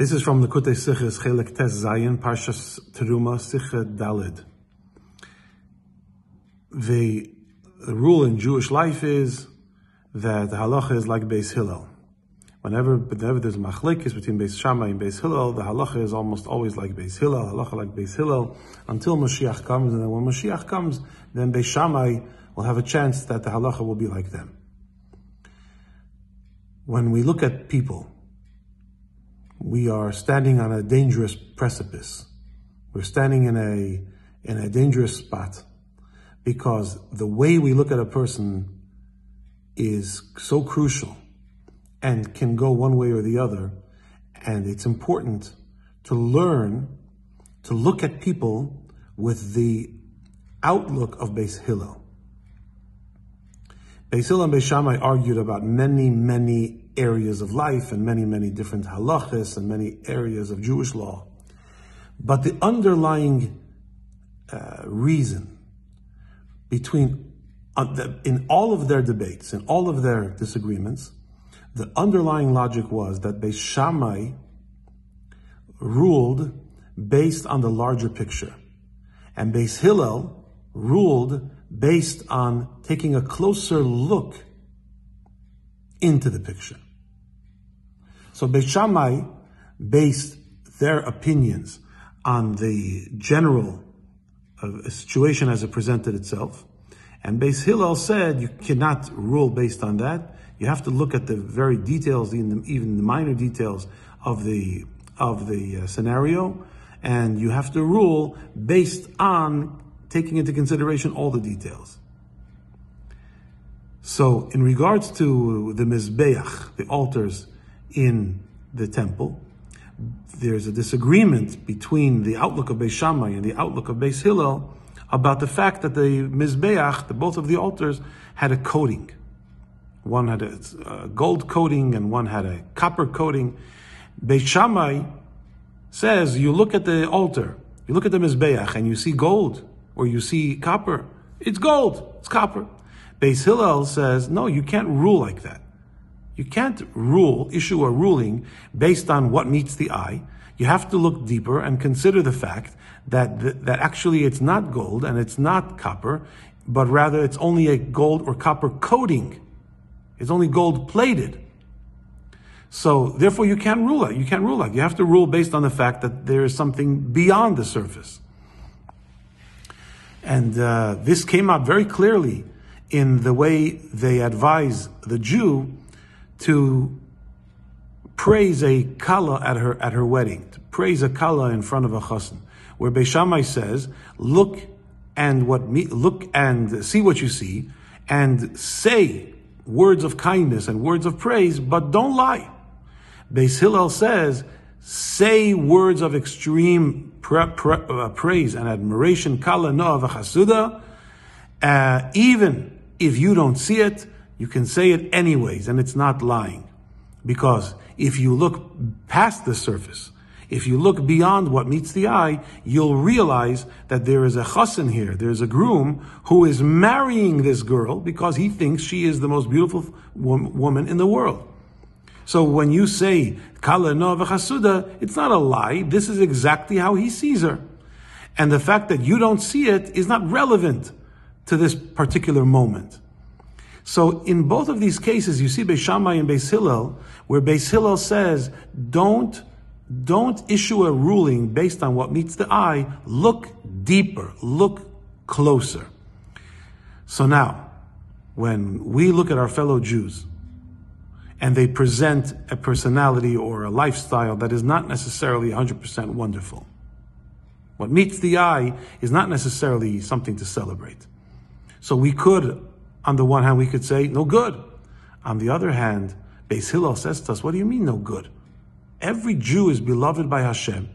This is from the Kutei Sichas Chelek Tes Zayin Parshas Teruma Sicha Dalid. The rule in Jewish life is that the halacha is like Beis Hillel. Whenever, whenever there's machlekes between Beis Shammai and Beis Hillel, the halacha is almost always like Beis Hillel, halacha like Beis Hillel, until Mashiach comes, and then when Mashiach comes, then Beis Shammai will have a chance that the halacha will be like them. When we look at people, we are standing on a dangerous precipice. We're standing in a, in a dangerous spot because the way we look at a person is so crucial and can go one way or the other. And it's important to learn to look at people with the outlook of Beis Hillel. Hillel and Beis Shammai argued about many, many areas of life and many, many different halachas and many areas of Jewish law. But the underlying uh, reason between, uh, the, in all of their debates, in all of their disagreements, the underlying logic was that Beis ruled based on the larger picture. And Beis Hillel ruled based on taking a closer look into the picture. So Beit Shammai based their opinions on the general uh, situation as it presented itself. And Beis Hillel said you cannot rule based on that. You have to look at the very details, even the minor details of the of the uh, scenario, and you have to rule based on taking into consideration all the details. So, in regards to the Mizbeach, the altars in the temple, there's a disagreement between the outlook of Beis Shammai and the outlook of Beis Hillel about the fact that the Mizbeach, the both of the altars, had a coating. One had a, gold coating and one had a copper coating. Beis Shammai says you look at the altar, you look at the Mizbeach and you see gold or you see copper. It's gold, it's copper. Beis Hillel says, no, you can't rule like that. You can't rule, issue a ruling based on what meets the eye. You have to look deeper and consider the fact that, that actually it's not gold and it's not copper, but rather it's only a gold or copper coating. It's only gold plated. So therefore you can't rule it. You can't rule it. You have to rule based on the fact that there is something beyond the surface. And uh, this came out very clearly in the way they advise the Jew to praise a kala at her at her wedding, to praise a kala in front of a chassan, where Beis Shammai says, "Look and what me, look and see what you see, and say words of kindness and words of praise, but don't lie." Beis Hillel says, "Say words of extreme pra, pra, uh, praise and admiration, kala no v'chasuda, uh, even." If you don't see it, you can say it anyways, and it's not lying. Because if you look past the surface, if you look beyond what meets the eye, you'll realize that there is a chassan here, there's a groom who is marrying this girl because he thinks she is the most beautiful woman in the world. So when you say kala no v'chasuda, it's not a lie. This is exactly how he sees her. And the fact that you don't see it is not relevant to this particular moment. So in both of these cases, you see Beis and Beis Hillel, where Beis Hillel says, don't, don't issue a ruling based on what meets the eye. Look deeper, look closer. So now, when we look at our fellow Jews, and they present a personality or a lifestyle that is not necessarily 100% wonderful. What meets the eye is not necessarily something to celebrate. So we could, on the one hand, we could say, no good. On the other hand, Beis Hillel says to us, what do you mean no good? Every Jew is beloved by Hashem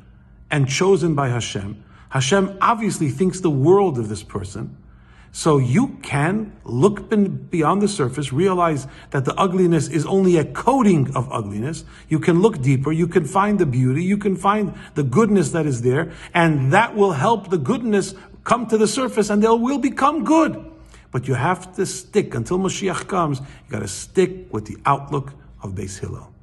and chosen by Hashem. Hashem obviously thinks the world of this person. So you can look beyond the surface, realize that the ugliness is only a coating of ugliness. You can look deeper, you can find the beauty, you can find the goodness that is there, and that will help the goodness come to the surface and they will become good. But you have to stick until Mashiach comes. You got to stick with the outlook of Beis Hillel.